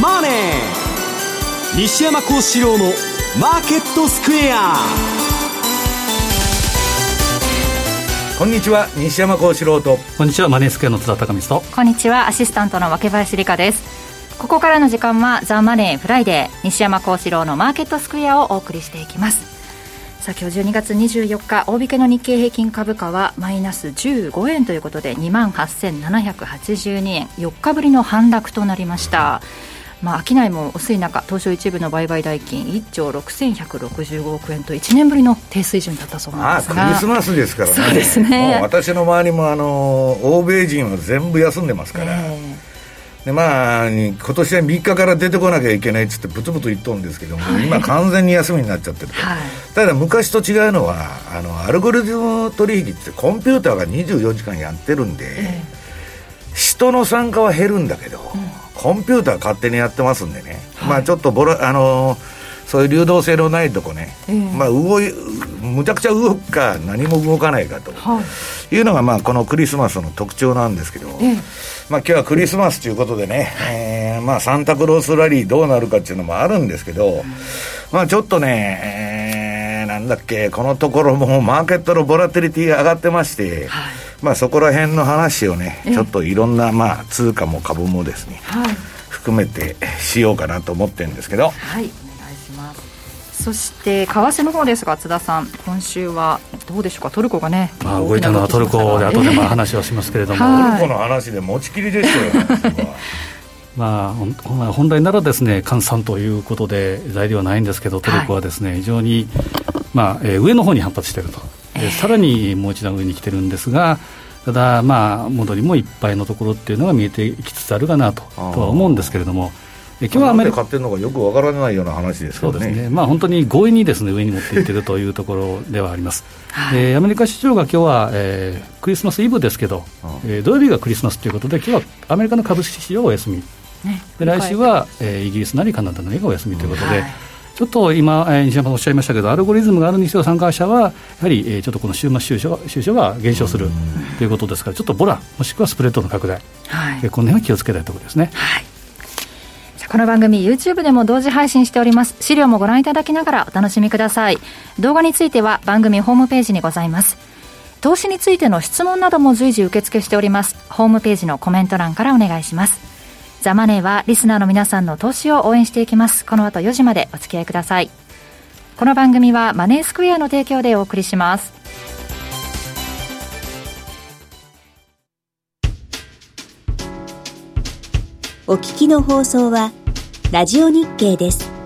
マネー」西山孝四郎の「マーケットスクエア」こんにちは西山孝四郎と。こんにちはマネースクエアの津田隆光と。こんにちはアシスタントの若林理香です。ここからの時間は「ザ・マネーフライデー西山孝四郎のマーケットスクエア」をお送りしていきますさあ今日12月24日大引けの日経平均株価はマイナス15円ということで2万8782円。4日ぶりの反落となりました。まあ、商いも薄い中東証一部の売買代金1兆6165億円と1年ぶりの低水準だったそうなんですが。あクリスマスですからね。そうですね。私の周りもあの欧米人は全部休んでますから、えー、でまあ今年は3日から出てこなきゃいけないっつってブツブツ言っとるんですけども、はい、今完全に休みになっちゃってると、はい、ただ昔と違うのはあのアルゴリズム取引ってコンピューターが24時間やってるんで、えー、人の参加は減るんだけど、うん。コンピューター勝手にやってますんでね、はい、まあちょっとボラ、あのー、そういう流動性のないとこね、えー、まあ動い、むちゃくちゃ動くか、何も動かないかと、はい、いうのが、まあこのクリスマスの特徴なんですけど、えー、まあ今日はクリスマスということでね、えー、まあサンタクロースラリーどうなるかっていうのもあるんですけど、まあちょっとね、えー、なんだっけ、このところもマーケットのボラテリティが上がってまして、はいまあ、そこら辺の話をね、ちょっといろんな、まあ、通貨も株もですね、はい、含めてしようかなと思ってるんですけど。はい。そして為替の方ですが津田さん今週はどうでしょうか？トルコがね、まあ、動いたのはトルコで後でまあ話をしますけれども、トルコの話で持ちきりでしたよ、まあ、本来ならですね換算ということで材料はないんですけどトルコはですね、はい、非常に、まあえー、上の方に反発していると。えさらにもう一段上に来てるんですが、ただ、まあ、戻りもいっぱいのところっていうのが見えてきつつあるかなと。とは思うんですけれども。今日はアメリカ買ってるのかよくわからないような話ですそうですね、まあ、本当に強引にです、ね、上に持っていってるというところではあります、はい、えー、アメリカ市場が今日は、えー、クリスマスイブですけど、えー、土曜日がクリスマスということで、今日はアメリカの株式市場はお休み、ね、で来週は、えー、イギリスなりカナダなりがお休みということで。はい。ちょっと今、えー、西山さんおっしゃいましたけど、アルゴリズムがあるにせよ、参加者は、やはり、えー、ちょっとこの週末収支収支が減少するということですから、ちょっとボラ、もしくはスプレッドの拡大、はい、この辺は気をつけたいところですね。はいこの番組 YouTube でも同時配信しております。資料もご覧いただきながらお楽しみください。動画については番組ホームページにございます。投資についての質問なども随時受付しております。ホームページのコメント欄からお願いします。ザ・マネーはリスナーの皆さんの投資を応援していきます。この後4時までお付き合いください。この番組はマネースクエアの提供でお送りします。お聞きの放送はラジオ日経です。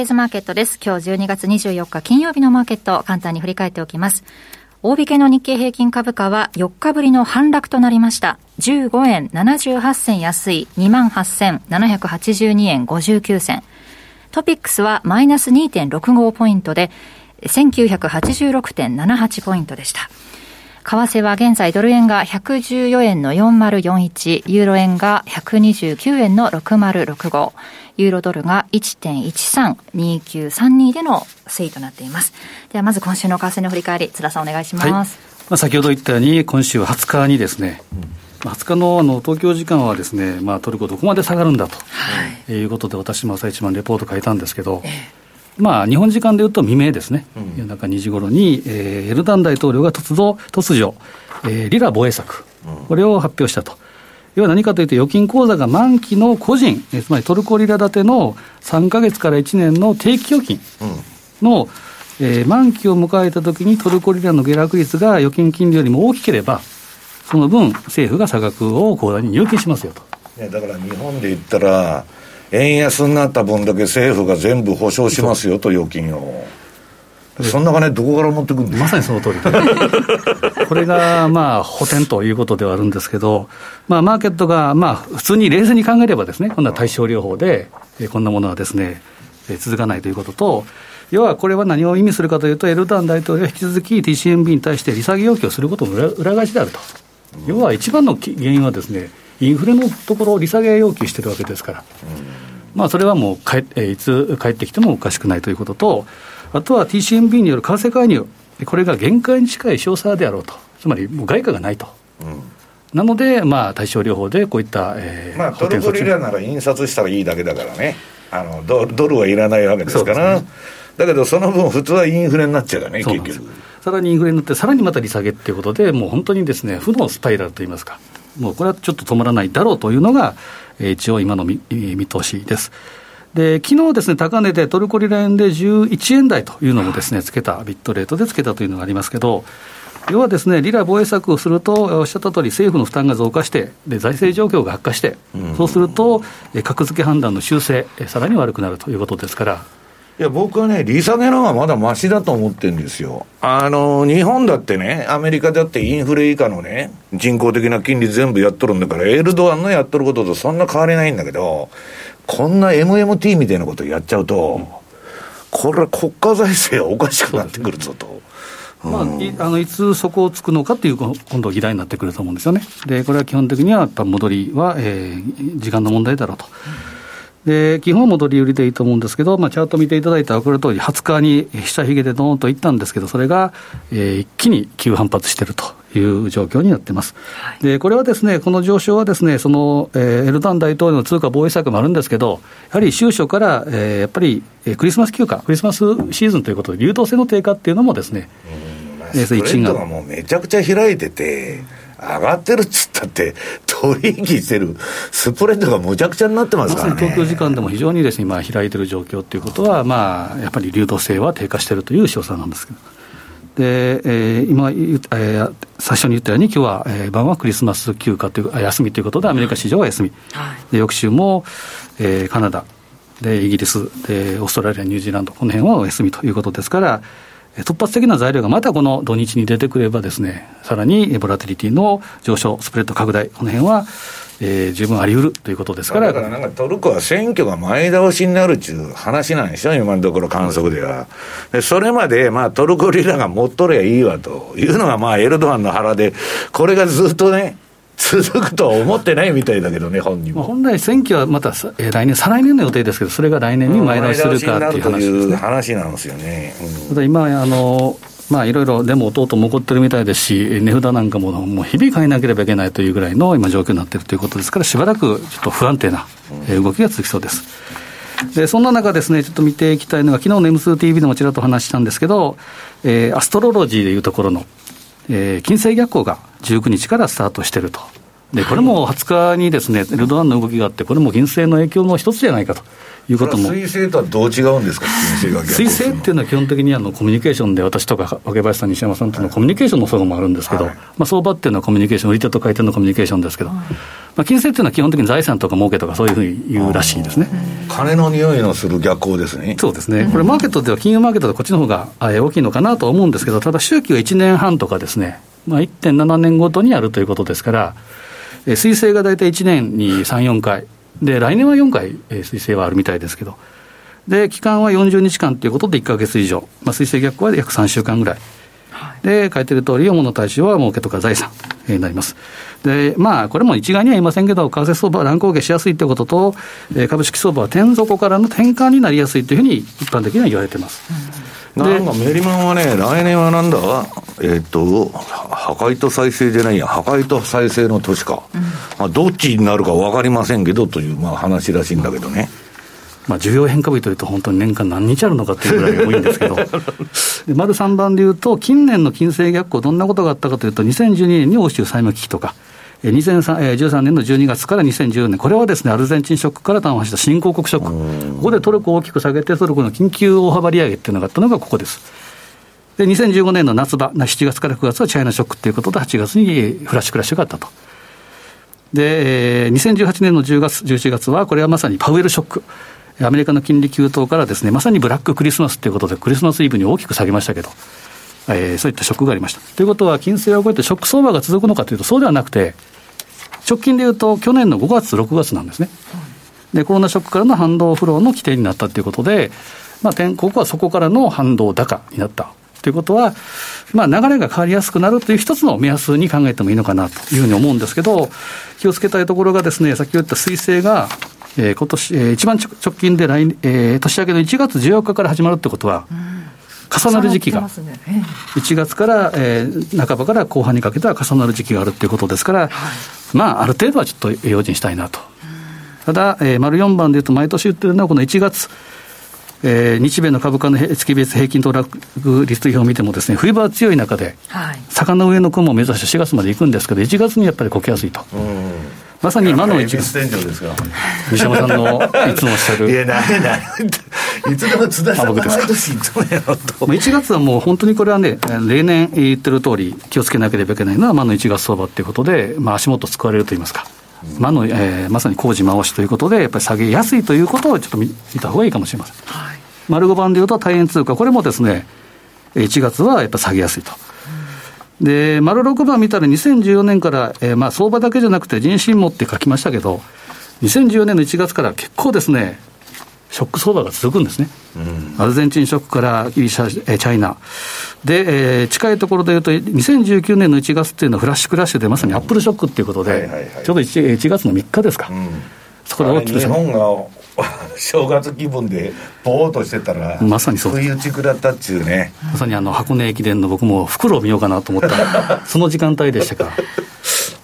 デイズマーケットです。今日12月24日金曜日のマーケット、簡単に振り返っておきます。大引けの日経平均株価は4日ぶりの反落となりました。15円78銭安い28,782円59銭。トピックスはマイナス2.65ポイントで1986.78ポイントでした。為替は現在ドル円が114円の4041、ユーロ円が129円の6065、ユーロドルが1.132932での推移となっています。ではまず今週の為替の振り返り、津田さんお願いします。はい、まあ、先ほど言ったように、今週は20日にですね、20日のあの東京時間はですね、まあ、トルコどこまで下がるんだと、はい、いうことで、私も朝一番レポート書いたんですけど、ええまあ、日本時間でいうと未明ですね、うん、夜中2時ごろに、えー、エルダン大統領が突如、突如えー、リラ防衛策、これを発表したと。要は何かというと、預金口座が満期の個人、つまりトルコリラ建ての3か月から1年の定期預金の、うん、えー、満期を迎えたときにトルコリラの下落率が預金金利よりも大きければ、その分、政府が差額を口座に入金しますよと。だから日本で言ったら、円安になった分だけ政府が全部保証しますよと、預金を。そんな金、どこから持ってくるんですまさにその通りで、これがまあ補填ということではあるんですけど、まあ、マーケットがまあ普通に冷静に考えればですね、今度は対症療法で、こんなものはですね、続かないということと、要はこれは何を意味するかというと、エルダン大統領は引き続き TCMB に対して利下げ要求をすることの裏裏返しであると、要は一番の原因はですね、インフレのところを利下げ要求してるわけですから、まあ、それはもうかえいつ帰ってきてもおかしくないということと、あとは TCMB による為替介入、これが限界に近い少佐であろうと、つまりもう外貨がないと。うん。なので、まあ、対症療法でこういった、えー、まあ、トルコリラなら印刷したらいいだけだからね、あのドドルはいらないわけですから、ね、だけどその分、普通はインフレになっちゃうからね、結局。さらにインフレになって、さらにまた利下げっていうことで、もう本当にですね、負のスパイラルといいますか、もうこれはちょっと止まらないだろうというのが、えー、一応、今の見見通しです。で昨日ですね、高値でトルコリラ円で11円台というのもですね、つけた、ビットレートでつけたというのがありますけど、要はですね、リラ防衛策をすると、おっしゃった通り、政府の負担が増加して、で財政状況が悪化して、そうすると、格付け判断の修正、さらに悪くなるということですから。いや、僕はね、利下げの方がまだましだと思ってるんですよ。あの、日本だってね、アメリカだってインフレ以下のね、人工的な金利全部やっとるんだから、エルドアンのやっとることとそんな変わりないんだけど、こんな MMT みたいなことやっちゃうと、これは国家財政はおかしくなってくるぞと。まあ、いあのいつそこをつくのかっていう、今度、議題になってくると思うんですよね。で、これは基本的には、やっぱ戻りは、えー、時間の問題だろうと。で基本戻り売りでいいと思うんですけど、まあ、チャート見ていただいたら分かる通り、20日に下髭でどーんといったんですけど、それが、えー、一気に急反発しているという状況になってます。はい、で、これはですね、この上昇はですね、その、えー、エルダン大統領の通貨防衛策もあるんですけど、やはり収書から、えー、やっぱり、えー、クリスマス休暇、クリスマスシーズンということで、流動性の低下っていうのもですね、うんまあ、がもうめちゃくちゃ開いてて、上がってるっつったって、取引してるスプレッドがむちゃくちゃになってますから、ね、東京時間でも非常にですね、今、開いてる状況ということは、まあ、やっぱり流動性は低下しているという詳細なんですけど。で、えー、今、えー、最初に言ったように、今日は、えー、晩はクリスマス休暇という休みということで、アメリカ市場は休み、はい、で翌週も、えー、カナダ。で、イギリス。で、オーストラリア、ニュージーランド、この辺はお休みということですから、突発的な材料がまたこの土日に出てくればですね、さらにボラティリティの上昇、スプレッド拡大、この辺は、えー、十分あり得るということですから。だからなんかトルコは選挙が前倒しになるっていう話なんでしょ、今のところ観測では。でそれまで、まあトルコリラが持っとりゃいいわというのが、まあエルドアンの腹で、これがずっとね、続くとは思ってないみたいだけどね、本人も。本来、選挙はまた、えー、来年、再来年の予定ですけど、それが来年に前倒しするかっていう話ですね。話なんですよね。うん、ただ今あのまあ、いろいろデモ、弟も起こってるみたいですし、値札なんかももう日々変えなければいけないというぐらいの今、状況になっているということですから、しばらくちょっと不安定な動きが続きそうです。でそんな中ですね、ちょっと見ていきたいのが、昨日の M2TV でもちらっと話したんですけど、えー、アストロロジーでいうところの、えー、金星逆行が19日からスタートしていると。で、これも20日にですね、エルドアンの動きがあって、これも銀星の影響の一つじゃないかと。いうことも。水星とはどう違うんですか、水星が水星っていうのは基本的にあのコミュニケーションで、私とか若林さん、西山さんとのコミュニケーションの相場もあるんですけど、はい、まあ、相場っていうのはコミュニケーション、売り手と買い手のコミュニケーションですけど、はい、まあ、金星っていうのは基本的に財産とか儲けとか、そういうふうに言うらしいですね。金の匂いのする逆行ですね。そうですね。これ、マーケットでは、金融マーケットでこっちの方が大きいのかなと思うんですけど、ただ周期は1年半とかですね、まあ、1.7年ごとにあるということですから、水星が大体1年に3、4回、で、来年は4回、水星はあるみたいですけど、で、期間は40日間ということで1か月以上、まあ、水星逆行は約3週間ぐらい。で、書いてる通り、主の対象は儲けとか財産になります。で、まあ、これも一概には言いませんけど、為替相場は乱高下しやすいということと、えー、株式相場は天底からの転換になりやすいというふうに一般的には言われてます。なんかメリマンはね、来年はなんだ、えー、っと、破壊と再生じゃないや、破壊と再生の年か、うん、まあ、どっちになるか分かりませんけどという、まあ、話らしいんだけどね。まあ、需要変化日というと、本当に年間何日あるのかっていうぐらい多いんですけど、で 丸3番でいうと、近年の金星逆行、どんなことがあったかというと、2012年に欧州債務危機とか、2013年の12月から2014年、これはですね、アルゼンチンショックから端をした新興国ショック。ここでトルコを大きく下げて、トルコの緊急大幅利上げっていうのがあったのがここです。で、2015年の夏場、7月から9月はチャイナショックということで、8月にフラッシュクラッシュがあったと。で、2018年の10月、11月は、これはまさにパウエルショック。アメリカの金利急騰からですね、まさにブラッククリスマスということで、クリスマスイブに大きく下げましたけど、えー、そういったショックがありました。ということは、金星を超えてショック相場が続くのかというと、そうではなくて、直近でいうと、去年の5月、6月なんですね。で、コロナショックからの反動フローの起点になったということで、まあ、ここはそこからの反動高になった。ということは、まあ、流れが変わりやすくなるという一つの目安に考えてもいいのかなというふうに思うんですけど、気をつけたいところがですね、先ほど言った彗星が、えー、今年、えー、一番直近で来、えー、年明けの1月14日から始まるってことは、重なる時期が、1月から、えー、半ばから後半にかけては重なる時期があるっていうことですから、はい、まあ、ある程度はちょっと用心したいなと。ただ、えー、丸4番でいうと、毎年言ってるのは、この1月、えー、日米の株価の月別平均騰落率表を見てもですね、冬場は強い中で、はい、坂の上の雲を目指して4月まで行くんですけど、1月にやっぱりこけやすいと。まさに今の一月。西山さんのいつもおっしゃる。いや、なになに。いつでも津田さんが毎年いつもやろと。1月はもう本当にこれはね、例年言ってる通り、気をつけなければいけないのは、魔の1月相場っていうことで、まあ、足元救われるといいますか。魔の、えー、まさに工事回しということで、やっぱり下げやすいということをちょっと見た方がいいかもしれません。はい、丸5番でいうと、大円通貨、これもですね、1月はやっぱ下げやすいと。で、丸6番見たら2014年から、えー、まあ相場だけじゃなくて人心もって書きましたけど、2014年の1月から結構ですね、ショック相場が続くんですね。アルゼンチンショックからギリシャ、チャイナ。で、えー、近いところでいうと、2019年の1月っていうのはフラッシュクラッシュでまさにアップルショックっていうことで、ちょうど 1, 1月の3日ですか。うん、そこで大きく日本が 正月気分でぼーっとしてたら、まさにそう不意打ち食らったっちゅうね。まさにあの箱根駅伝の僕も袋を見ようかなと思ったら、その時間帯でしたか。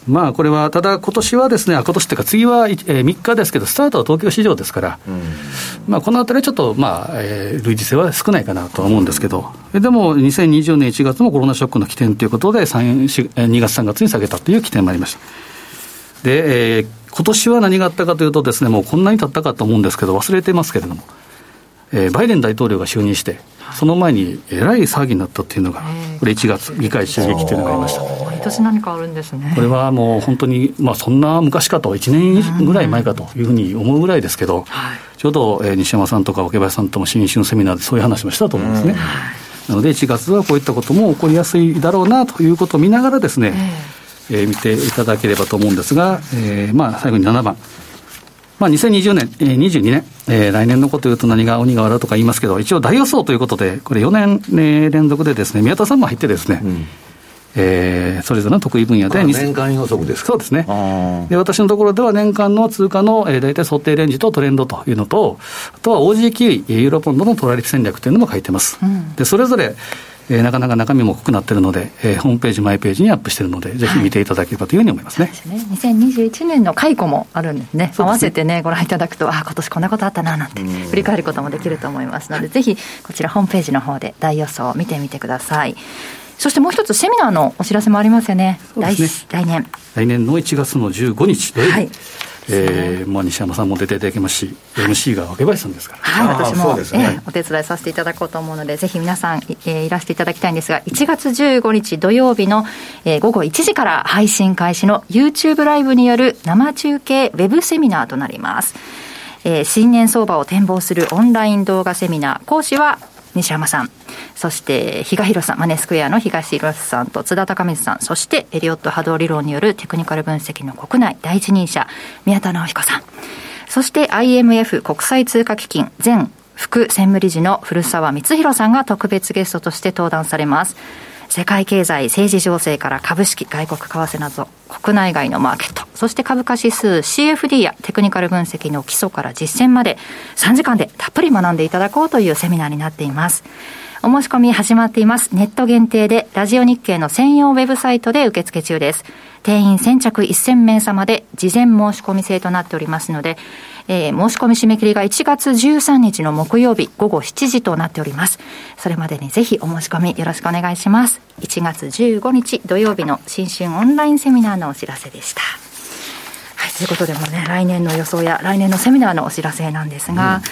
まあこれは、ただ今年はですね、今年っていうか、次は、えー、3日ですけど、スタートは東京市場ですから、うん、まあこのあたりはちょっと、まあ、えー、類似性は少ないかなとは思うんですけど、でも2020年1月もコロナショックの起点ということで、2月、3月に下げたという起点もありました。で、えー、今年は何があったかというとですね、もうこんなに経ったかと思うんですけど、忘れてますけれども、えー、バイデン大統領が就任して、その前にえらい騒ぎになったっていうのが、これ1月、議会襲撃というのがありました。毎年何かあるんですね。これはもう本当に、まあそんな昔かと、1年ぐらい前かというふうに思うぐらいですけど、ちょうど、えー、西山さんとか桶林さんとも新春セミナーでそういう話もしたと思うんですね。なので1月はこういったことも起こりやすいだろうなということを見ながらですね、えー、見ていただければと思うんですが、えー、まあ最後に7番。まあ、2020年、えー、22年、えー、来年のこと言うと何が鬼が笑うとか言いますけど、一応大予想ということで、これ4年、ね、連続でですね、宮田さんも入ってですね、うん。えー、それぞれの得意分野で年間予測ですそうですね。で、私のところでは年間の通貨の、えー、大体想定レンジとトレンドというのと、あとは OG キウイ、ユーロポンドのトラリピ戦略というのも書いてます。うん、でそれぞれえー、なかなか中身も濃くなってるので、えー、ホームページ、マイページにアップしてるので、ぜひ見ていただければというふうに思いますね。はい、ね2021年の解雇もあるんですね。すね合わせてね、ご覧いただくと、あ、今年こんなことあったな、なんて、振り返ることもできると思いますので、ぜひ、こちらホームページの方で大予想を見てみてください。そしてもう一つ、セミナーのお知らせもありますよね。ね来年。来年の1月の15日土曜日。はいえーまあ、西山さんも出ていただきますし、MC が若林さんですから、はい、私も、ね。えー、お手伝いさせていただこうと思うので、ぜひ皆さん、えー、いらしていただきたいんですが、1月15日土曜日の、えー、午後1時から配信開始の YouTube ライブによる生中継ウェブセミナーとなります。えー、新年相場を展望するオンライン動画セミナー、講師は西山さん、そして比嘉宏さん、マネースクエアの東広さんと津田隆光さん、そしてエリオット波動理論によるテクニカル分析の国内第一人者、宮田直彦さん、そして IMF 国際通貨基金前副専務理事の古澤光弘さんが特別ゲストとして登壇されます。世界経済、政治情勢から株式、外国為替など、国内外のマーケット、そして株価指数、CFD やテクニカル分析の基礎から実践まで、3時間でたっぷり学んでいただこうというセミナーになっています。お申し込み始まっています。ネット限定で、ラジオ日経の専用ウェブサイトで受付中です。定員先着1000名様で、事前申し込み制となっておりますので、えー、申し込み締め切りが1月13日の木曜日午後7時となっております。それまでにぜひお申し込みよろしくお願いします。1月15日土曜日の新春オンラインセミナーのお知らせでした。はい、ということでもね、来年の予想や来年のセミナーのお知らせなんですが、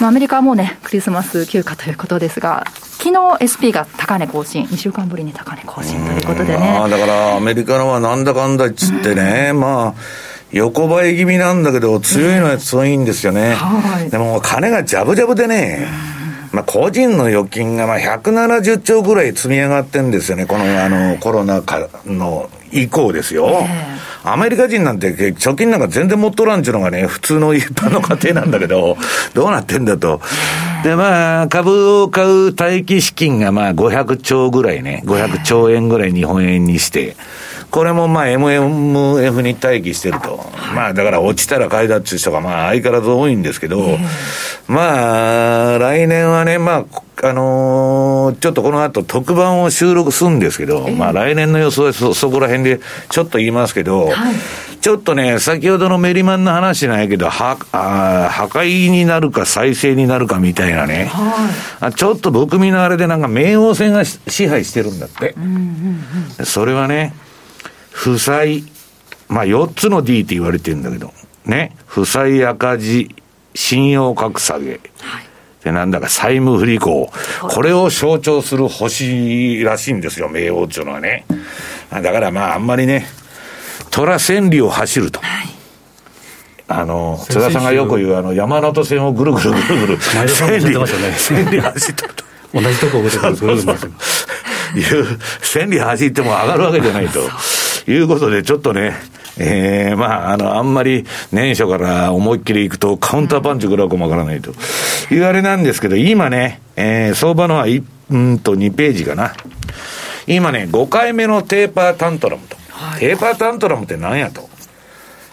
うん、アメリカはもうね、クリスマス休暇ということですが、昨日 SP が高値更新、2週間ぶりに高値更新ということでね。あだからアメリカのはなんだかんだっつってね、まあ、横ばい気味なんだけど、強いのは強いんですよね。はい、でも、金がジャブジャブでね、まあ、個人の預金がまあ170兆ぐらい積み上がってんですよね、このあのコロナ禍の以降ですよ。アメリカ人なんて貯金なんか全然持っとらんちゅうのがね、普通の一般の家庭なんだけど、どうなってんだと。で、まあ、株を買う待機資金がまあ500兆ぐらいね、500兆円ぐらい日本円にして、これもまあ MMF に待機してると。まあだから落ちたら買いだっていう人がまあ相変わらず多いんですけど、まあ来年はね、まあ、あのー、ちょっとこの後特番を収録するんですけど、まあ来年の予想はそ、そこら辺でちょっと言いますけど、はい、ちょっとね、先ほどのメリマンの話なんやけど、は、あ破壊になるか再生になるかみたいなね、はい、ちょっと僕みのあれでなんか冥王星が支配してるんだって。うんうんうん、それはね、負債、まあ4つの D って言われてるんだけど、ね、負債赤字、信用格下げ、はい、で、なんだか債務不履行、これを象徴する星らしいんですよ、冥王っていうのはね。だからまあ、あんまりね、虎千里を走ると。はいあの、津田さんがよく言う、あの、山手線をぐるぐるぐるぐる、前田さんも言ってましたね。千里走ってると。同じとこぐるぐるぐるぐる。いう、千里走っても上がるわけじゃないと。いうことで、ちょっとね、ええー、まあ、あの、あんまり年初から思いっきりいくと、カウンターパンチぐらいかもわからないというあれなんですけど、今ね、えー、相場のは1、うんと2ページかな。今ね、5回目のテーパータントラムと。はい、テーパータントラムって何やと。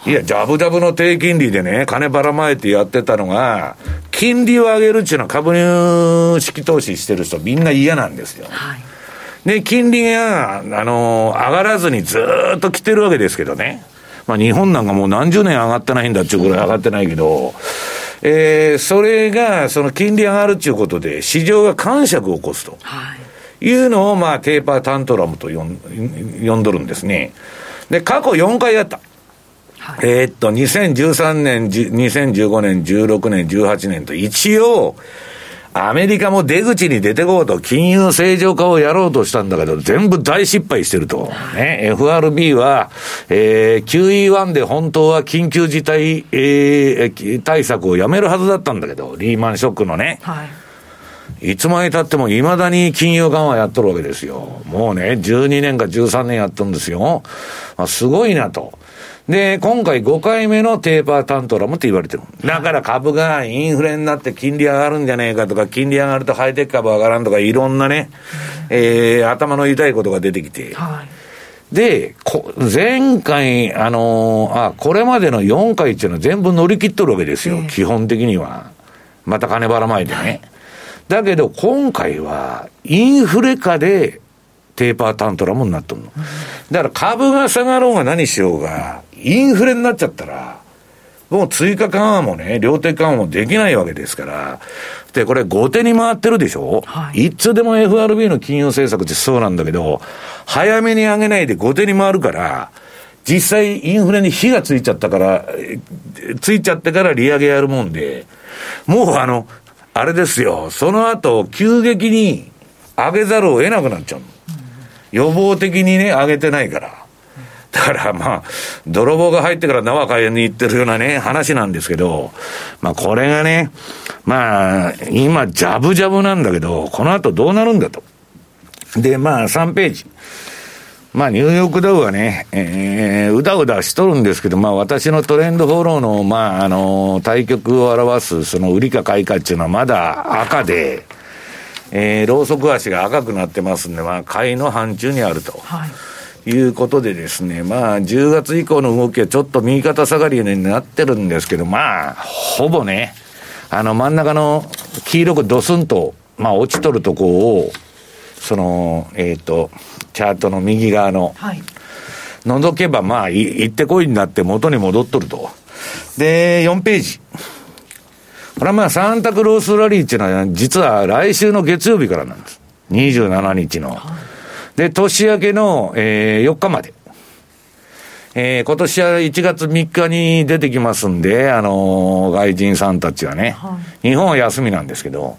いや、ジャブジャブの低金利でね、金ばらまいてやってたのが、金利を上げるっていうのは株入式投資してる人みんな嫌なんですよ。はいで、金利が、あの、上がらずにずっと来てるわけですけどね。まあ日本なんかもう何十年上がってないんだっていうぐらい上がってないけど、えー、それが、その金利上がるっていうことで、市場が感触を起こすと。はい。いうのを、まあ、テーパータントラムと呼ん呼んどるんですね。で、過去4回やった。はい、えー、っと、2013年、2015年、16年、18年と一応、アメリカも出口に出てこうと、金融正常化をやろうとしたんだけど、全部大失敗してると。ね、FRB は、えー、QE1 で本当は緊急事態、えー、対策をやめるはずだったんだけど、リーマンショックのね。はい。いつまで経っても未だに金融緩和やっとるわけですよ。もうね、12年か13年やってるんですよ。まあ、すごいなと。で、今回5回目のテーパータントラムって言われてる。だから株がインフレになって金利上がるんじゃねえかとか、金利上がるとハイテク株上がらんとか、いろんなね、えー、頭の痛いことが出てきて。はい、で、前回、あのー、あ、これまでの4回っていうのは全部乗り切っとるわけですよ、えー、基本的には。また金ばらまいてね。はい、だけど、今回は、インフレ下で、テーパータントラムになっとるの。だから株が下がろうが何しようが、インフレになっちゃったら、もう追加緩和もね、量的緩和もできないわけですから。で、これ後手に回ってるでしょ、はい、いつでも FRB の金融政策ってそうなんだけど、早めに上げないで後手に回るから、実際インフレに火がついちゃったから、ついちゃってから利上げやるもんで、もうあの、あれですよ、その後急激に上げざるを得なくなっちゃう。予防的にね、上げてないから。だからまあ、泥棒が入ってから縄買いに行ってるようなね、話なんですけど、まあこれがね、まあ、今、ジャブジャブなんだけど、この後どうなるんだと。で、まあ3ページ。まあ、ニューヨークダウはね、えー、うだうだしとるんですけど、まあ、私のトレンドフォローの、まあ、あの、対局を表す、その売りか買いかっていうのはまだ赤で、えー、ローソク足が赤くなってますんで、まあ、買いの範疇にあると。はいいうことでですね、まあ、10月以降の動きはちょっと右肩下がりになってるんですけど、まあ、ほぼね、あの真ん中の黄色くドスンと、まあ、落ちとるとこを、その、えっ、ー、と、チャートの右側の、はい、覗けば、まあ、行ってこいになって元に戻っとると。で、4ページ。これはまあサンタクロースラリーっていうのは、実は来週の月曜日からなんです。27日の。で、年明けの、えー、4日まで。えー、今年は1月3日に出てきますんで、あのー、外人さんたちはね、はい、日本は休みなんですけど、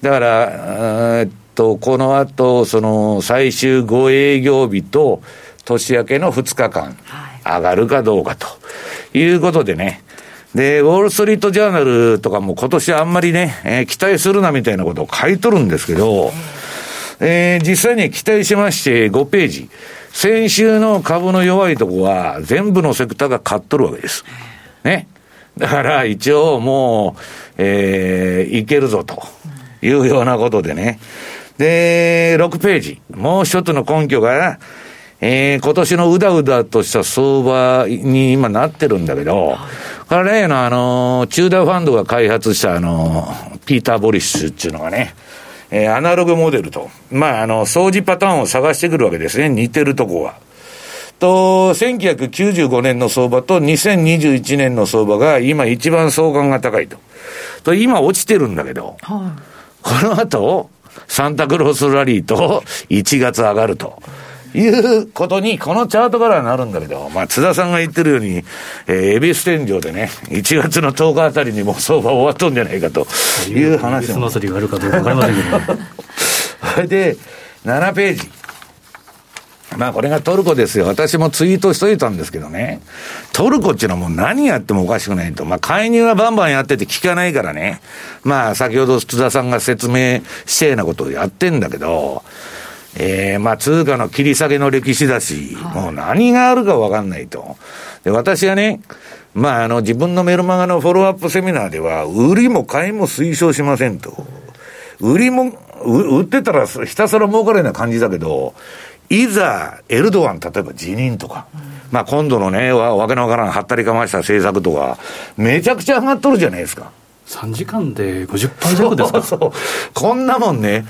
だから、えっと、この後、その、最終5営業日と、年明けの2日間、上がるかどうかということでね、で、ウォール・ストリート・ジャーナルとかも今年あんまりね、えー、期待するなみたいなことを書いとるんですけど、えー、実際に期待しまして5ページ。先週の株の弱いとこは全部のセクターが買っとるわけです。ね。だから一応もう、えー、いけるぞというようなことでね。で、6ページ。もう一つの根拠が、えー、今年のうだうだとした相場に今なってるんだけど、これ例のあの、チューダーファンドが開発したあの、ピーター・ボリッシュっていうのがね、えー、アナログモデルと、まあ、あの、掃除パターンを探してくるわけですね、似てるとこは。と、1995年の相場と2021年の相場が今一番相関が高いと。と、今落ちてるんだけど、はい、この後、サンタクロースラリーと1月上がると。いうことに、このチャートからなるんだけど、まあ、津田さんが言ってるように、えー、恵比寿天井でね、1月の10日あたりにもう相場終わっとんじゃないかという話も。祭りがあるかどうかわかりませんけど、ね、そ れで、7ページ。まあこれがトルコですよ。私もツイートしといたんですけどね。トルコっていうのはもう何やってもおかしくないと。まあ介入はバンバンやってて聞かないからね。まあ先ほど津田さんが説明してなことをやってんだけど、ええー、まあ通貨の切り下げの歴史だし、もう何があるかわかんないと。で、私はね、まああの自分のメルマガのフォローアップセミナーでは、売りも買いも推奨しませんと。売りも、売ってたらひたすら儲かるような感じだけど、いざ、エルドアン、例えば辞任とか、うん、まあ今度のね、わけのわからん、はったりかました政策とか、めちゃくちゃ上がっとるじゃないですか。3時間で50%弱ですか？そうそう。こんなもんね、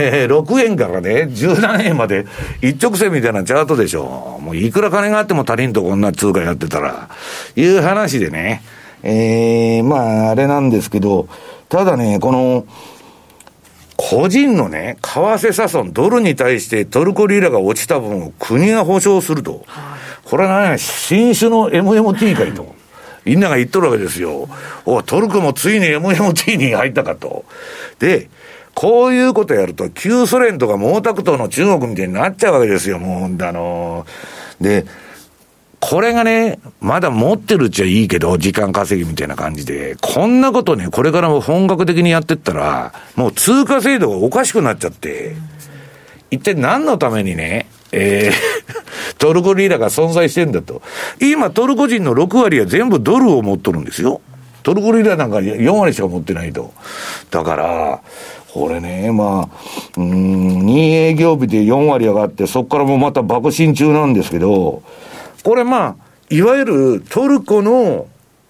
えー、6円からね、17円まで一直線みたいなチャートでしょ。もういくら金があっても足りんとこんな通貨やってたら、いう話でね。えー、まあ、あれなんですけど、ただね、この、個人のね、為替差損、ドルに対してトルコリラが落ちた分を国が保証すると。これはね、新種の MMT かいと。みんなが言っとるわけですよ。おトルコもついに MMT に入ったかと。で、こういうことやると、旧ソ連とか毛沢東の中国みたいになっちゃうわけですよ、もう、あので、これがね、まだ持ってるっちゃいいけど、時間稼ぎみたいな感じで、こんなことね、これからも本格的にやってったら、もう通貨制度がおかしくなっちゃって、一体何のためにね、えー、トルコリーラが存在してんだと。今、トルコ人の6割は全部ドルを持っとるんですよ。トルコリーラなんか4割しか持ってないと。だから、これね、まあ、うん、2営業日で4割上がって、そこからもまた爆心中なんですけど、これまあ、いわゆるトルコの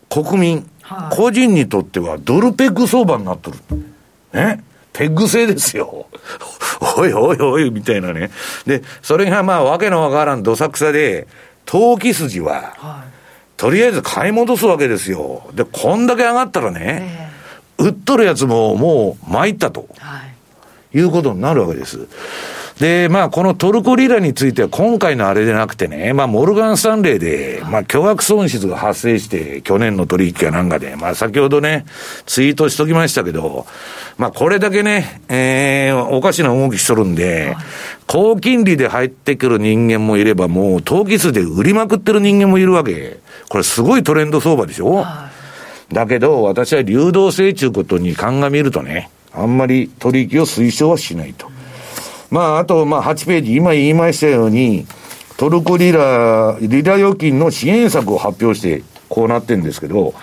国民、はい、個人にとってはドルペグ相場になっとる。ね。ペグ制ですよ。おいおいおい、みたいなね。で、それがまあ、わけのわからんどさくさで、投機筋は、はい、とりあえず買い戻すわけですよ。で、こんだけ上がったらね、えー、売っとるやつももう参ったと、はい、いうことになるわけです。で、まあ、このトルコリラについては今回のあれでなくてね、まあ、モルガン・スタンレーで、まあ、巨額損失が発生して、去年の取引かなんかで、まあ、先ほどね、ツイートしときましたけど、まあ、これだけね、えー、おかしな動きしとるんで、高金利で入ってくる人間もいれば、もう、投機数で売りまくってる人間もいるわけ。これすごいトレンド相場でしょ、だけど、私は流動性ということに鑑みるとね、あんまり取引を推奨はしないと。まあ、あと、まあ、8ページ、今言いましたように、トルコリラ、リラ預金の支援策を発表して、こうなってるんですけど、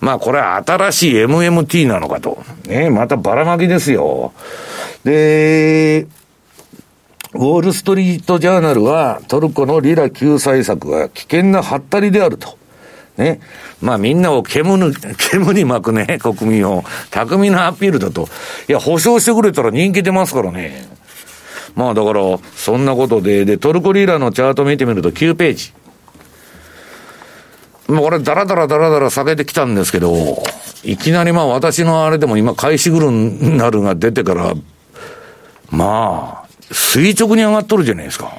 まあ、これは新しい MMT なのかと。ね、またばらまきですよ。で、ウォール・ストリート・ジャーナルは、トルコのリラ救済策が危険なハったりであると。ね。まあみんなを煙、煙に巻くね、国民を、巧みなアピールだと。いや、保証してくれたら人気出ますからね。まあだから、そんなことで、で、トルコリーラのチャート見てみると9ページ。もうこれ、だらだらだらだら下げてきたんですけど、いきなりまあ私のあれでも今、開始グルなるが出てから、まあ、垂直に上がっとるじゃないですか。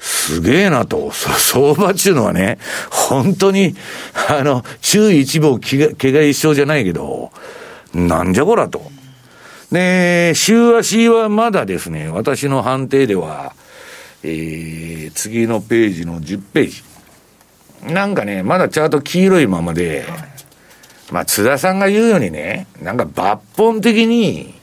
すげえなと。相場っていうのはね、本当に、あの、注意一部気が、気が一緒じゃないけど、なんじゃこらと。で、週足はまだですね、私の判定では、えー、次のページの10ページ。なんかね、まだチャート黄色いままで、まあ、津田さんが言うようにね、なんか抜本的に、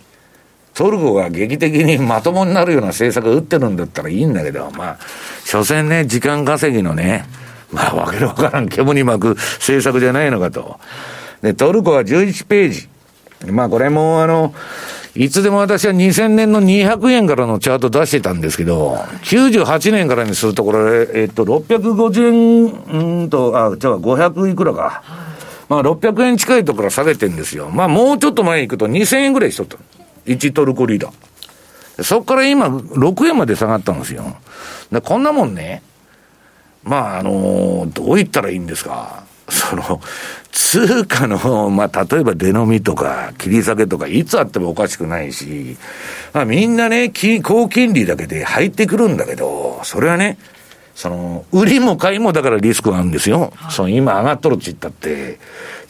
トルコが劇的にまともになるような政策を打ってるんだったらいいんだけど、まあ、所詮ね、時間稼ぎのね、まあ、わけのわからん煙に巻く政策じゃないのかと。で、トルコは11ページ。まあ、これも、あの、いつでも私は2000年の200円からのチャート出してたんですけど、98年からにするとこれ、えっと、650円、うんと、あ、じゃあ500いくらか。まあ、600円近いところ下げてんですよ。まあ、もうちょっと前行くと2000円ぐらいしとった。1トルコリーダー。そこから今、6円まで下がったんですよ。で、こんなもんね、まあ、あの、どう言ったらいいんですか。その、通貨の、まあ、例えば出飲みとか、切り下げとか、いつあってもおかしくないし、まあ、みんなね、高金利だけで入ってくるんだけど、それはね、その、売りも買いもだからリスクがあるんですよ。はい、その今上がっとるって言ったって。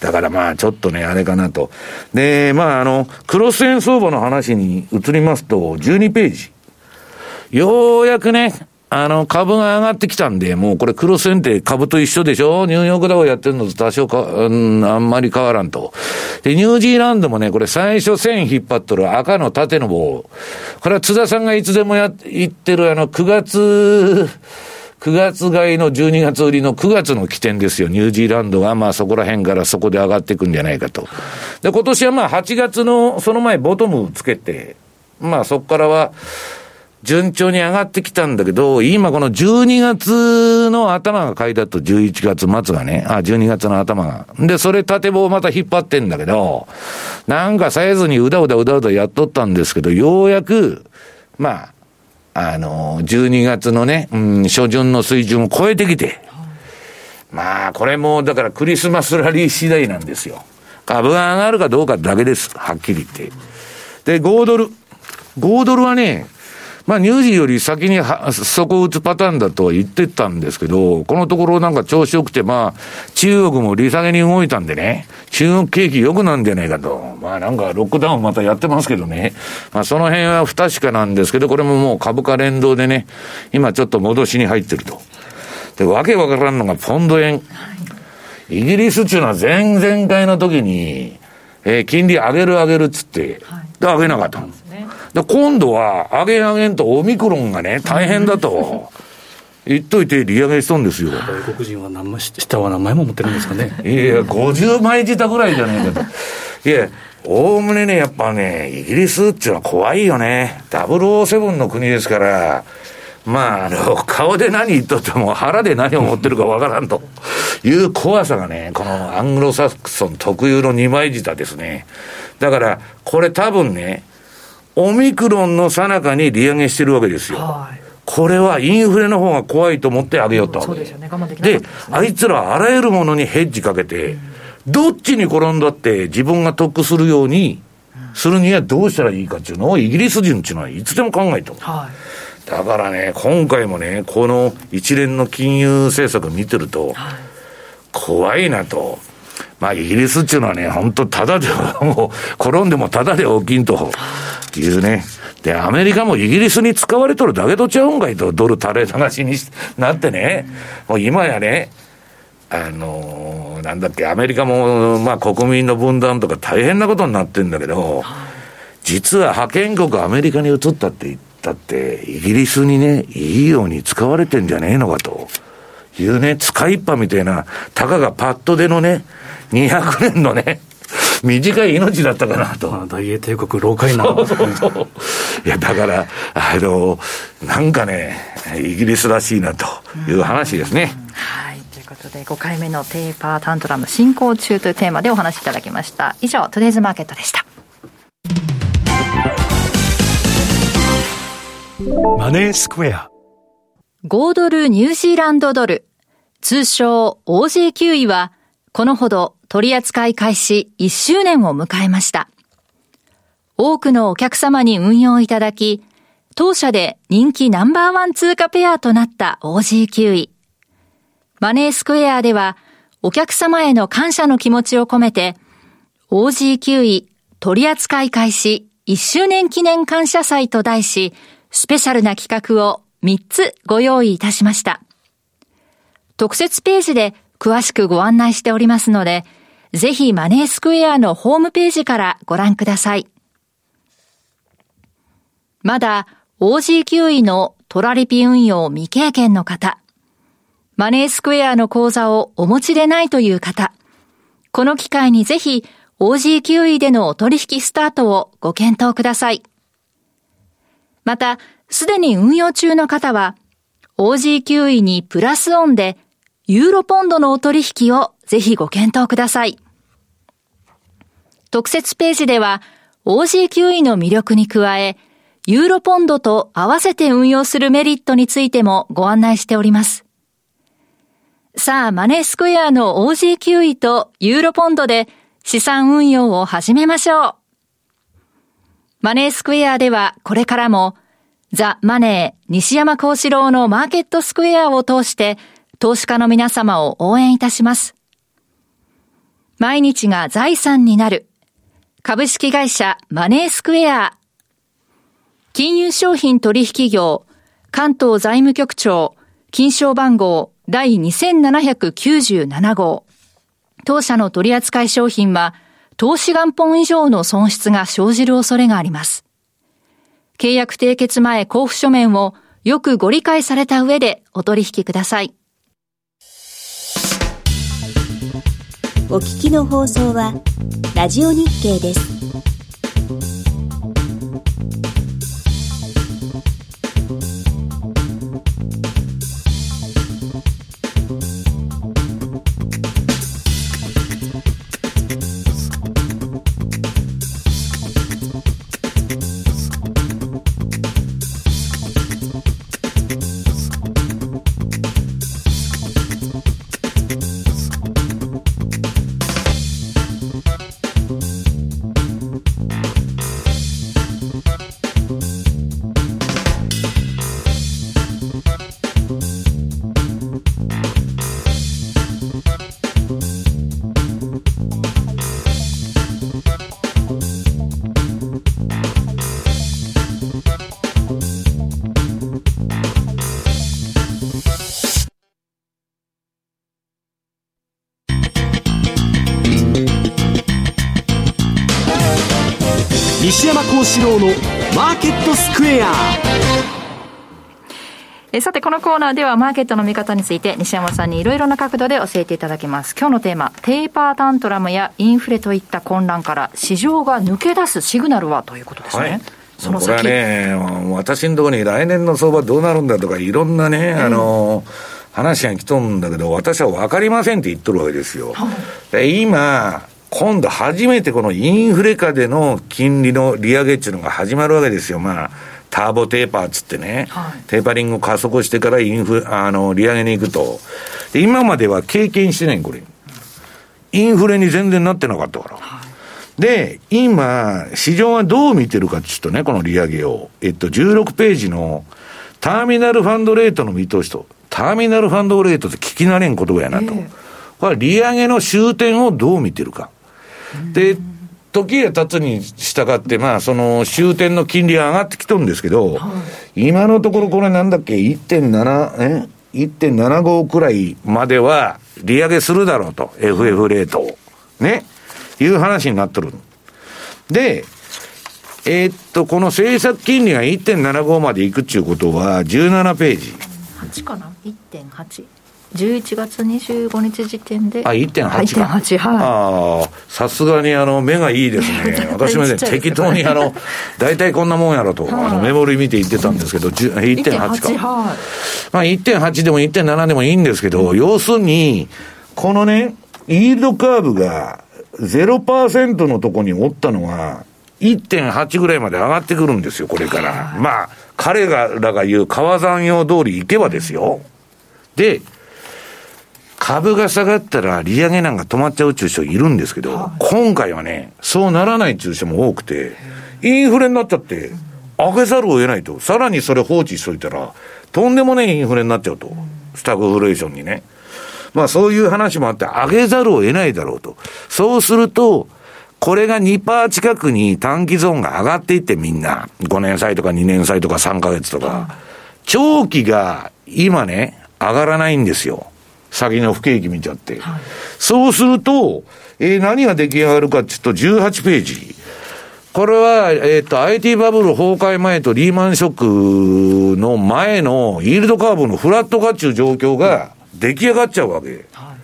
だからまあちょっとね、あれかなと。で、まああの、クロス円相場の話に移りますと、12ページ。ようやくね、あの、株が上がってきたんで、もうこれクロス円って株と一緒でしょ？ニューヨークダウやってるのと多少か、うん、あんまり変わらんと。で、ニュージーランドもね、これ最初線引っ張っとる赤の縦の棒。これは津田さんがいつでもや、言ってるあの、9月、9月買いの12月売りの9月の起点ですよ。ニュージーランドがまあそこら辺からそこで上がっていくんじゃないかと。で、今年はまあ8月のその前ボトムつけて、まあそこからは順調に上がってきたんだけど、今この12月の頭が買いだと11月末がね、あ、12月の頭が。で、それ縦棒また引っ張ってんだけど、なんかさえずにうだうだうだうだやっとったんですけど、ようやく、まあ、あの、12月のね、うん、初旬の水準を超えてきて、まあ、これも、だからクリスマスラリー次第なんですよ。株が上がるかどうかだけです。はっきり言って。で、5ドル。5ドルはね、まあ、乳児より先に底を打つパターンだとは言ってたんですけど、このところなんか調子よくて、まあ、中国も利下げに動いたんでね、中国景気良くなんじゃないかと。まあ、なんかロックダウンまたやってますけどね。まあ、その辺は不確かなんですけど、これももう株価連動でね、今ちょっと戻しに入ってると。で、わけわからんのがポンド円。イギリスっていうのは前々回の時に、えー、金利上げる上げるっつって、で、上げなかったんで今度は、上げ上げんとオミクロンがね、大変だと。言っといて利上げしとんですよ。外国人は何枚、下は何枚も持ってるんですかね。いや、50枚自ぐらいじゃないかと。いや、おおむねね、やっぱね、イギリスっていうのは怖いよね。007の国ですから、まあ、あの、顔で何言っとっても腹で何を持ってるかわからんという怖さがね、このアングロサクソン特有の二枚舌ですね。だから、これ多分ね、オミクロンの最中に利上げしてるわけですよ。はいこれはインフレの方が怖いと思ってあげようと。そうですよね。我慢できで、ね、あいつらあらゆるものにヘッジかけて、うん、どっちに転んだって自分が得するようにするにはどうしたらいいかっていうのをイギリス人っていうのはいつでも考えてる。はい、だからね、今回もね、この一連の金融政策見てると、怖いなと。まあ、イギリスっていうのはね、本当ただで、もう、転んでもただで大きいんというね。で、アメリカもイギリスに使われとるだけとちゃうんかいと、ドル垂れ流しになってね、もう今やね、あのー、なんだっけ、アメリカも、まあ、国民の分断とか大変なことになってんだけど、実は派遣国アメリカに移ったって言ったって、イギリスにね、いいように使われてんじゃねえのかと。いうね、使いっぱみたいな、たかがパッとでのね、200年のね、短い命だったかなと。大英帝国、老快な。そうそうそう。いや、だから、あの、なんかね、イギリスらしいなという話ですね。はい。ということで、5回目のペーパータントラム進行中というテーマでお話しいただきました。以上、トゥデイズマーケットでした。マネースクエア。5ドルニュージーランドドル、通称 OJ9 位は、このほど取扱い開始1周年を迎えました。多くのお客様に運用いただき、当社で人気ナンバーワン通貨ペアとなった OG9 位。マネースクエアでは、お客様への感謝の気持ちを込めて、OG9 位取扱い開始1周年記念感謝祭と題し、スペシャルな企画を3つご用意いたしました。特設ページで詳しくご案内しておりますので、ぜひマネースクエアのホームページからご覧ください。まだ OG9 位のトラリピ運用未経験の方、マネースクエアの口座をお持ちでないという方、この機会にぜひ OG9 位でのお取引スタートをご検討ください。また、すでに運用中の方は、OG9 位にプラスオンでユーロポンドのお取引をぜひご検討ください。特設ページでは OG9 位の魅力に加え、ユーロポンドと合わせて運用するメリットについてもご案内しております。さあ、マネースクエアの OG9 位とユーロポンドで資産運用を始めましょう。マネースクエアではこれからもザ・マネー西山幸四郎のマーケットスクエアを通して投資家の皆様を応援いたします。毎日が財産になる。株式会社マネースクエア。金融商品取引業関東財務局長金賞番号第2797号。当社の取扱い商品は投資元本以上の損失が生じる恐れがあります。契約締結前交付書面をよくご理解された上でお取引ください。お聞きの放送は、ラジオ日経です。西山幸四郎のマーケットスクエア。えさてこのコーナーではマーケットの見方について西山さんにいろいろな角度で教えていただきます。今日のテーマテーパータントラムやインフレといった混乱から市場が抜け出すシグナルはということですね、はい。そのこれはね、私のところに来年の相場どうなるんだとか、いろんなね、あの、話が来とるんだけど、私は分かりませんって言っとるわけですよ。はい、今、今度初めてこのインフレ下での金利の利上げっていうのが始まるわけですよ。まあ、ターボテーパーっつってね、はい、テーパリングを加速してからインフ、あの、利上げに行くと。今までは経験してないこれ。インフレに全然なってなかったから。はい、で、今、市場はどう見てるかっていうとね、この利上げを。えっと、16ページのターミナルファンドレートの見通しと、ターミナルファンドレートって聞き慣れん言葉やなと。えー、これ利上げの終点をどう見てるか。で、時が経つに従って、まあ、その終点の金利が上がってきとるんですけど、はい、今のところこれなんだっけ、1.7、え ?1.75 くらいまでは利上げするだろうと、FF レートを。ね？いう話になってる。で、えー、っと、この政策金利が1.75までいくっていうことは、17ページ。8かな ?1.8。11月25日時点で。あ、1.8か。1.8、はい。ああ、さすがにあの、目がいいですね。私もね、適当にあの、大体こんなもんやろと、あの、メモリ見て言ってたんですけど、1.8か。はい、まあ、1.8でも1.7でもいいんですけど、要するに、このね、イールドカーブが0%のとこにおったのは、1.8ぐらいまで上がってくるんですよ、これから。まあ、彼らが言う川山用通り行けばですよ。で、株が下がったら利上げなんか止まっちゃうっているんですけど、今回はね、そうならないっていう人も多くて、インフレになっちゃって、上げざるを得ないと。さらにそれ放置しといたら、とんでもないインフレになっちゃうと。スタグフレーションにね。まあそういう話もあって、上げざるを得ないだろうと。そうすると、これが2%近くに短期ゾーンが上がっていってみんな、5年債とか2年債とか3ヶ月とか、長期が今ね、上がらないんですよ。先の不景気見ちゃって。はい、そうすると、えー、何が出来上がるかっていうと、18ページ。これは、えっ、ー、と、IT バブル崩壊前とリーマンショックの前のイールドカーブのフラット化っていう状況が出来上がっちゃうわけ。はい、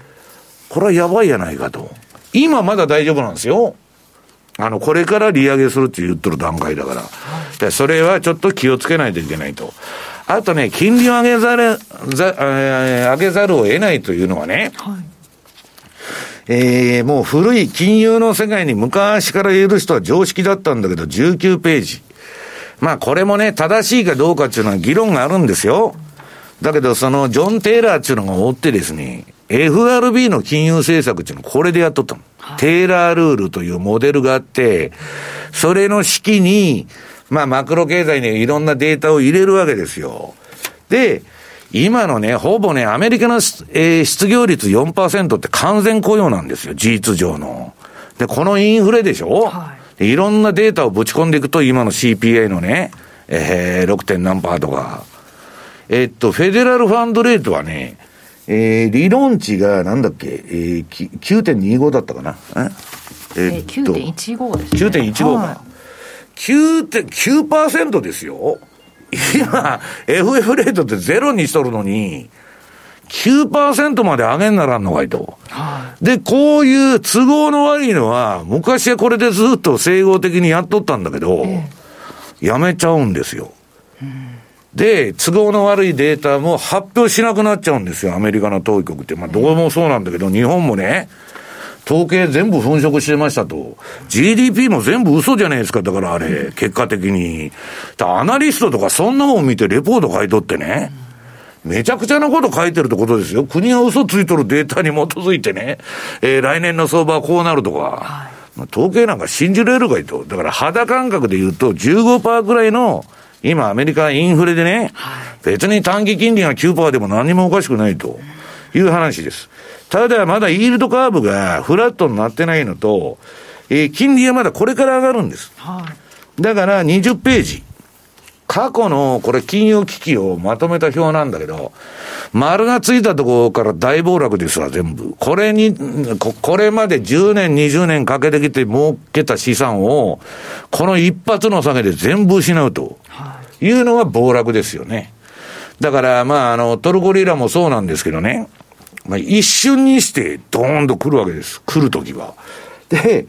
これはやばいやないかと。今まだ大丈夫なんですよ。あの、これから利上げするって言っとる段階だから。はい、それはちょっと気をつけないといけないと。あとね、金利を上げざる、ざ上げざるを得ないというのはね、はい、えー、もう古い金融の世界に昔からいる人は常識だったんだけど、19ページ。まあこれもね、正しいかどうかっていうのは議論があるんですよ。だけど、その、ジョン・テイラーっていうのが追ってですね、FRB の金融政策っていうのこれでやっとったの。はい、テイラールールというモデルがあって、それの式に、まあ、マクロ経済にいろんなデータを入れるわけですよ。で、今のね、ほぼね、アメリカの、えー、失業率4%って完全雇用なんですよ、事実上の。で、このインフレでしょ、はい、いろんなデータをぶち込んでいくと、今の CPA のね、えー、6. 点何パーとか。えー、っと、フェデラルファンドレートはね、えー、理論値がなんだっけ、えー、9.25だったかな？え？ー、っと、9.15ですね。9.15か。9.9%ですよ。今、FF レートってゼロにしとるのに、9%まで上げんならんのかいと。で、こういう都合の悪いのは、昔はこれでずっと整合的にやっとったんだけど、やめちゃうんですよ。で、都合の悪いデータも発表しなくなっちゃうんですよ、アメリカの当局って。まあ、どこもそうなんだけど、日本もね、統計全部粉飾してましたと。GDP も全部嘘じゃないですか、だからあれ、結果的に。アナリストとかそんなもん見てレポート書いとってね。めちゃくちゃなこと書いてるってことですよ。国が嘘ついとるデータに基づいてね、えー、来年の相場はこうなるとか。はい、統計なんか信じられるかいと。だから肌感覚で言うと15%ぐらいの、今アメリカインフレでね、はい、別に短期金利が9%でも何もおかしくないという話です。ただまだイールドカーブがフラットになってないのと、えー、金利はまだこれから上がるんです。はい、だから20ページ。過去のこれ金融危機をまとめた表なんだけど、丸がついたところから大暴落ですわ、全部。これに、これまで10年、20年かけてきて儲けた資産を、この一発の下げで全部失うというのが暴落ですよね。だから、まあ、あの、トルコリラもそうなんですけどね。まあ、一瞬にしてドーンと来るわけです。来るときは。で、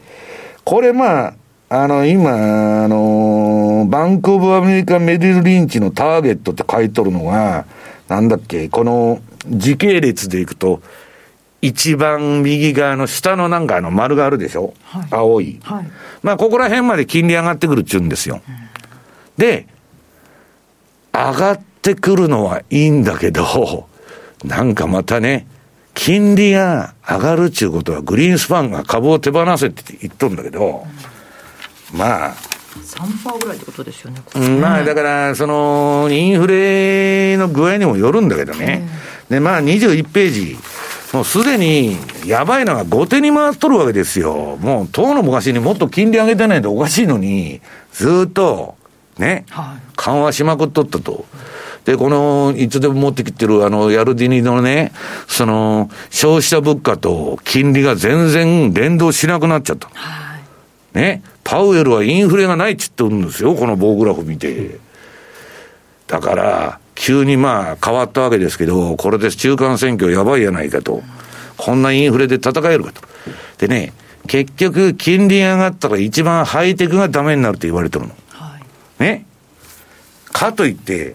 これまあ、あの、今、あの、バンクオブアメリカメディル・リンチのターゲットって書いとるのが、なんだっけ、この時系列でいくと、一番右側の下のなんかあの丸があるでしょ、はい、青い。はい、まあ、ここら辺まで金利上がってくるっちゅうんですよ。で、上がってくるのはいいんだけど、なんかまたね、金利が上がるっていうことは、グリーンスパンが株を手放せって言っとるんだけど、まあ、3%ぐらいってことですよね。まあ、だから、その、インフレの具合にもよるんだけどね。で、まあ、21ページ。もうすでに、やばいのが後手に回っとるわけですよ。もう、当の昔にもっと金利上げてないとおかしいのに、ずっと、ね、はい、緩和しまくっとったと。で、この、いつでも持ってきてる、あの、ヤルディニのね、その、消費者物価と金利が全然連動しなくなっちゃった。はい、ね。パウエルはインフレがないって言ってるんですよ、この棒グラフ見て。だから、急にまあ変わったわけですけど、これで中間選挙やばいやないかと。こんなインフレで戦えるかと。でね、結局、金利上がったら一番ハイテクがダメになるって言われてるの。はい、ね。かといって、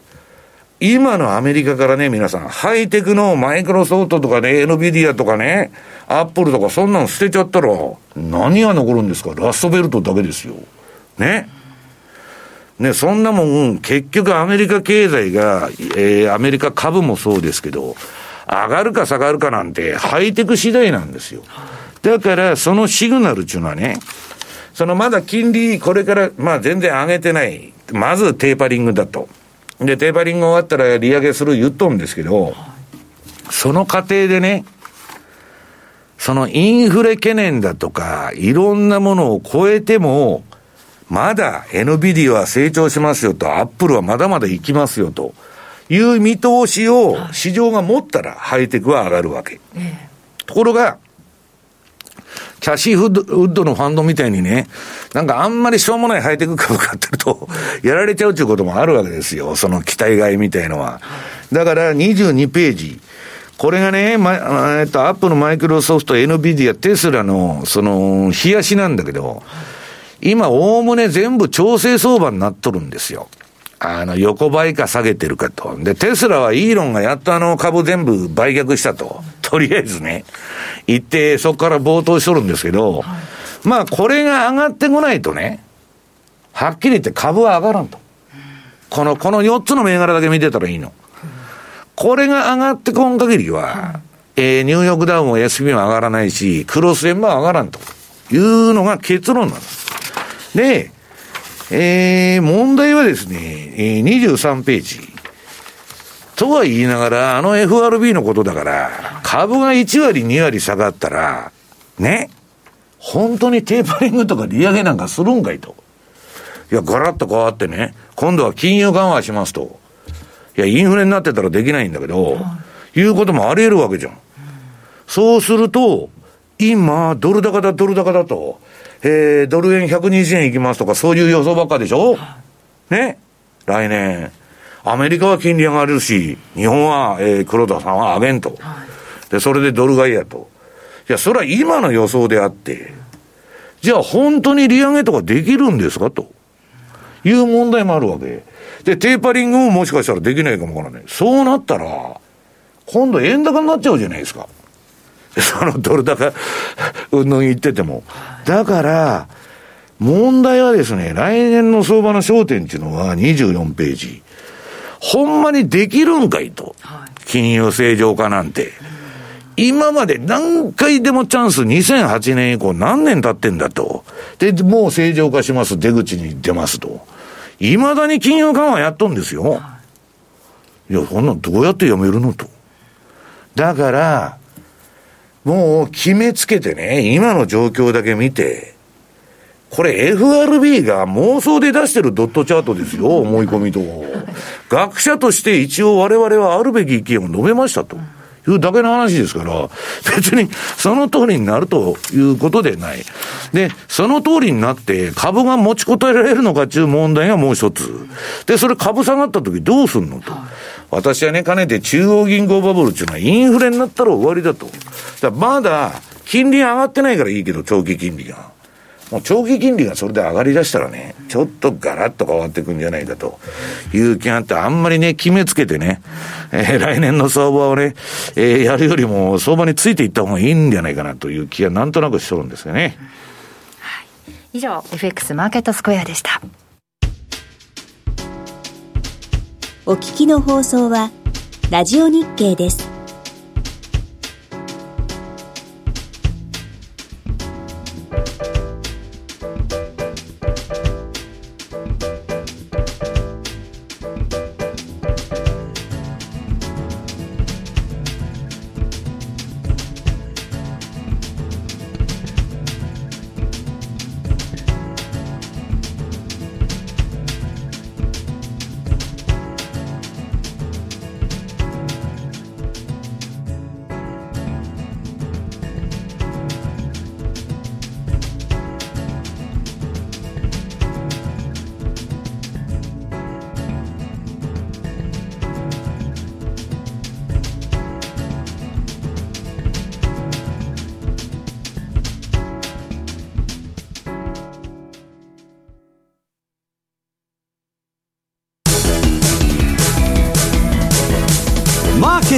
今のアメリカからね、皆さん、ハイテクのマイクロソフトとかね、NVIDIA とかね、アップルとかそんなの捨てちゃったら、何が残るんですか？ラストベルトだけですよ。ね？ね、そんなもん、結局アメリカ経済が、えー、アメリカ株もそうですけど、上がるか下がるかなんて、ハイテク次第なんですよ。だから、そのシグナルっていうのはね、そのまだ金利、これから、まあ全然上げてない。まずテーパリングだと。で、テーパリング終わったら利上げする言っとんですけど、その過程でね、そのインフレ懸念だとか、いろんなものを超えても、まだ NVIDIA は成長しますよと、アップルはまだまだ行きますよという見通しを市場が持ったらハイテクは上がるわけ。ところが、キャシーフッドのファンドみたいにね、なんかあんまりしょうもないハイテク株買ってると、やられちゃうということもあるわけですよ。その期待買いみたいのは。だから22ページ。これがね、ま、えっと、アップル、マイクロソフト、NVIDIA、テスラの、その、冷やしなんだけど、今、おおむね全部調整相場になっとるんですよ。あの、横ばいか下げてるかと。で、テスラはイーロンがやっとあの株全部売却したと。とりあえずね。言って、そこから冒頭しとるんですけど、はい、まあ、これが上がってこないとね、はっきり言って株は上がらんと。この、この4つの銘柄だけ見てたらいいの。これが上がってこん限りは、えー、ニューヨークダウンも SP も上がらないし、クロス円も上がらんというのが結論なんです。で、えー、問題はですね、えー、23ページ。とは言いながら、あの FRB のことだから、株が1割、2割下がったら、ね、本当にテーパリングとか利上げなんかするんかいと。いや、ガラッと変わってね、今度は金融緩和しますと。いや、インフレになってたらできないんだけど、いうこともあり得るわけじゃん。そうすると、今、ドル高だ、ドル高だと。えー、ドル円120円いきますとか、そういう予想ばっかでしょ？ね？来年。アメリカは金利上がるし、日本は、えー、黒田さんは上げんと。で、それでドル買いやと。いや、それは今の予想であって、じゃあ本当に利上げとかできるんですかという問題もあるわけ。で、テーパリングももしかしたらできないかもわからない。そうなったら、今度円高になっちゃうじゃないですか。そのドル高、うんぬん言ってても。だから、問題はですね、来年の相場の焦点っていうのは24ページ。ほんまにできるんかいと。金融正常化なんて。今まで何回でもチャンス、2008年以降何年経ってんだと。で、もう正常化します、出口に出ますと。いまだに金融緩和やっとんですよ。いや、そんなんどうやってやめるのと。だから、もう決めつけてね、今の状況だけ見て、これ FRB が妄想で出してるドットチャートですよ、思い込みと。学者として一応我々はあるべき意見を述べましたと。いうだけの話ですから、別にその通りになるということでない。で、その通りになって株が持ちこたえられるのかっていう問題がもう一つ。で、それ株下がった時どうすんのと。私はね、かねて中央銀行バブルっていうのはインフレになったら終わりだと。だまだ、金利上がってないからいいけど、長期金利が。もう長期金利がそれで上がりだしたらね、ちょっとガラッと変わっていくんじゃないかという気があって、あんまりね、決めつけてね、えー、来年の相場をね、えー、やるよりも相場についていった方がいいんじゃないかなという気がなんとなくしとるんですよね。はい。以上、FX マーケットスクエアでした。お聞きの放送は、ラジオ日経です。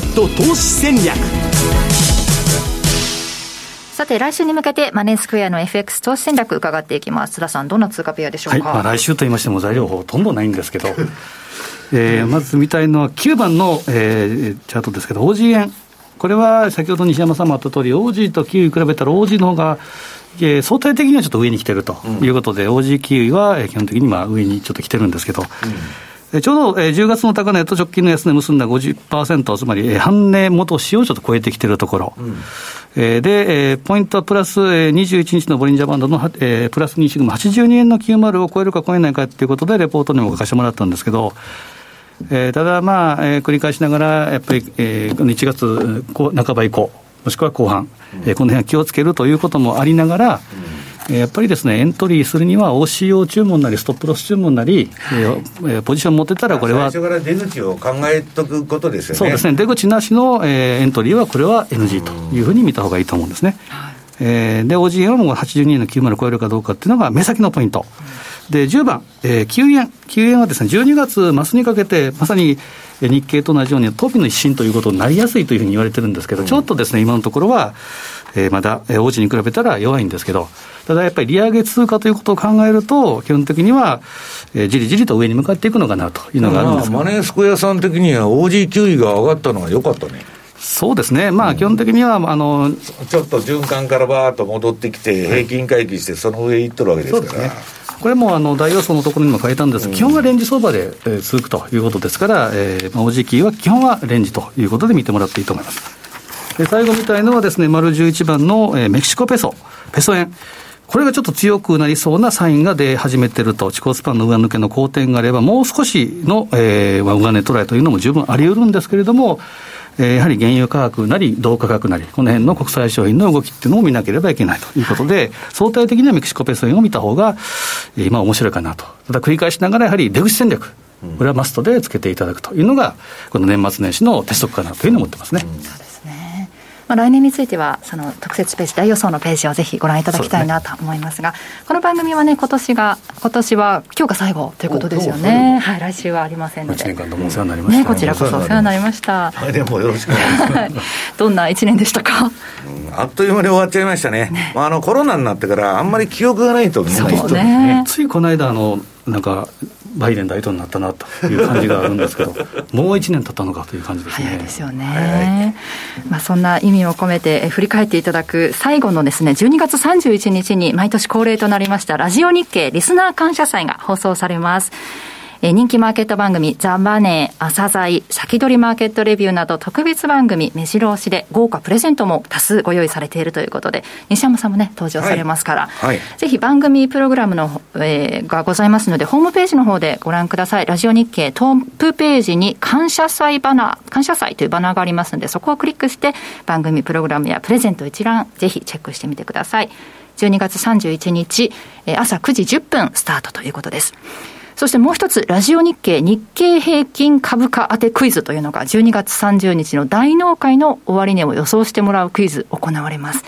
ット投資戦略さて、来週に向けてマネースクエアの FX 投資戦略伺っていきます。津田さん、どんな通貨ペアでしょうか、はい、まあ、来週と言いましても材料ほとんどないんですけど、えー、まず見たいのは9番の、えー、チャートですけど、OG 円。これは先ほど西山さんもあった通り、オージーとキウイ比べたら、オージーの方がえー、相対的にはちょっと上に来てるということで、うん、OG キウイは基本的にまあ上にちょっと来てるんですけど、うん、ちょうど10月の高値と直近の安値結んだ50%、つまり半値元市をちょっと超えてきてるところ、うん、で、ポイントはプラス21日のボリンジャーバンドのプラス2シグマ82円の90を超えるか超えないかということで、レポートにも書かせてもらったんですけど、えー、ただ、まあ、えー、繰り返しながら、やっぱり、えー、1月半ば以降、もしくは後半、えー、この辺は気をつけるということもありながら、うん、やっぱりですね、エントリーするには OCO 注文なり、ストップロス注文なり、はい、えー、ポジション持ってたら、これは。最初から出口を考えとくことですよね。そうですね、出口なしの、えー、エントリーは、これは NG というふうに見たほうがいいと思うんですね。えー、で、OGM も82円の90を超えるかどうかっていうのが目先のポイント。で、10番、えー、9円。9円はですね、12月末にかけて、まさに日経と同じようにトピの一新ということになりやすいというふうに言われてるんですけど、うん、ちょっとですね、今のところは、えー、まだ、えー、王子に比べたら弱いんですけど、ただやっぱり利上げ通貨ということを考えると、基本的には、えー、じりじりと上に向かっていくのかなというのがあるんですマネースクエアさん的には、OG 給位が上がったのは良かったね。そうですね、まあ、基本的には、あのちょっと循環からばーっと戻ってきて、平均回帰して、その上行っとるわけですから。ねこれもあの大予想のところにも書いたんですが、基本はレンジ相場で、えー、続くということですから、えーまあ、おじきは基本はレンジということで見てもらっていいと思います。で最後みたいのはですね、丸11番の、えー、メキシコペソ、ペソ円。これがちょっと強くなりそうなサインが出始めてると、地高スパンの上抜けの好転があれば、もう少しの、えー、上値トライというのも十分あり得るんですけれども、えー、やはり原油価格なり、銅価格なり、この辺の国際商品の動きっていうのを見なければいけないということで、相対的にはメキシコペソ円を見た方が、えー、今面白いかなと。ただ繰り返しながら、やはり出口戦略、これはマストでつけていただくというのが、この年末年始の鉄則かなというふうに思ってますね。うんまあ、来年については、その特設ページ、大予想のページをぜひご覧いただきたいなと思いますが、すね、この番組はね、今年が、今年は今日が最後ということですよね。はい、来週はありませんので。1年間どうもお世話になりました。ね、こちらこそお世話になりました。来年もよろしくお願いします。どんな1年でしたか、うん、あっという間に終わっちゃいましたね。ねまあ、あの、コロナになってから、あんまり記憶がないとみんな人ね。ついこの間、あの、なんか、バイデン大統領になったなという感じがあるんですけど、もう1年経ったのかという感じですね。早いですよね。はい、まあ、そんな意味を込めて、振り返っていただく最後のですね、12月31日に毎年恒例となりました、ラジオ日経リスナー感謝祭が放送されます。え人気マーケット番組、ザ・マネー、朝鮮、先取りマーケットレビューなど特別番組、目白押しで豪華プレゼントも多数ご用意されているということで、西山さんもね、登場されますから、はいはい、ぜひ番組プログラムの、えー、がございますので、ホームページの方でご覧ください。ラジオ日経トップページに感謝祭バナー、感謝祭というバナーがありますので、そこをクリックして番組プログラムやプレゼント一覧、ぜひチェックしてみてください。12月31日、朝9時10分スタートということです。そしてもう一つ、ラジオ日経日経平均株価当てクイズというのが12月30日の大納会の終値を予想してもらうクイズ行われます。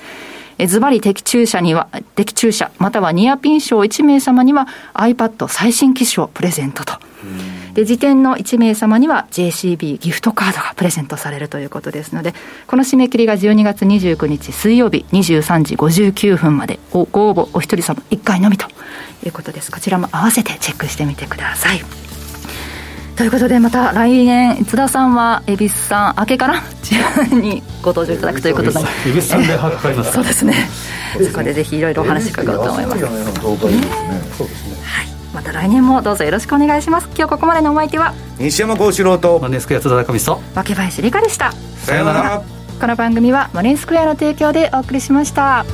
ズバリ的中者には、的中者、またはニアピン賞1名様には iPad 最新機種をプレゼントと。で、時点の1名様には JCB ギフトカードがプレゼントされるということですので、この締め切りが12月29日水曜日23時59分までご応募お一人様1回のみということです。こちらも合わせてチェックしてみてください。ということでまた来年津田さんは恵比寿さん明けからにご登場いただくということで恵比寿さんでかかります。そうですね。そこでぜひいろいろお話伺おうと思います、ね、そうですねはいまた来年もどうぞよろしくお願いします。今日ここまでのお相手は西山幸四郎とマネースクエア津田中美と若林理香でした。さようなら。この番組はマネースクエアの提供でお送りしました。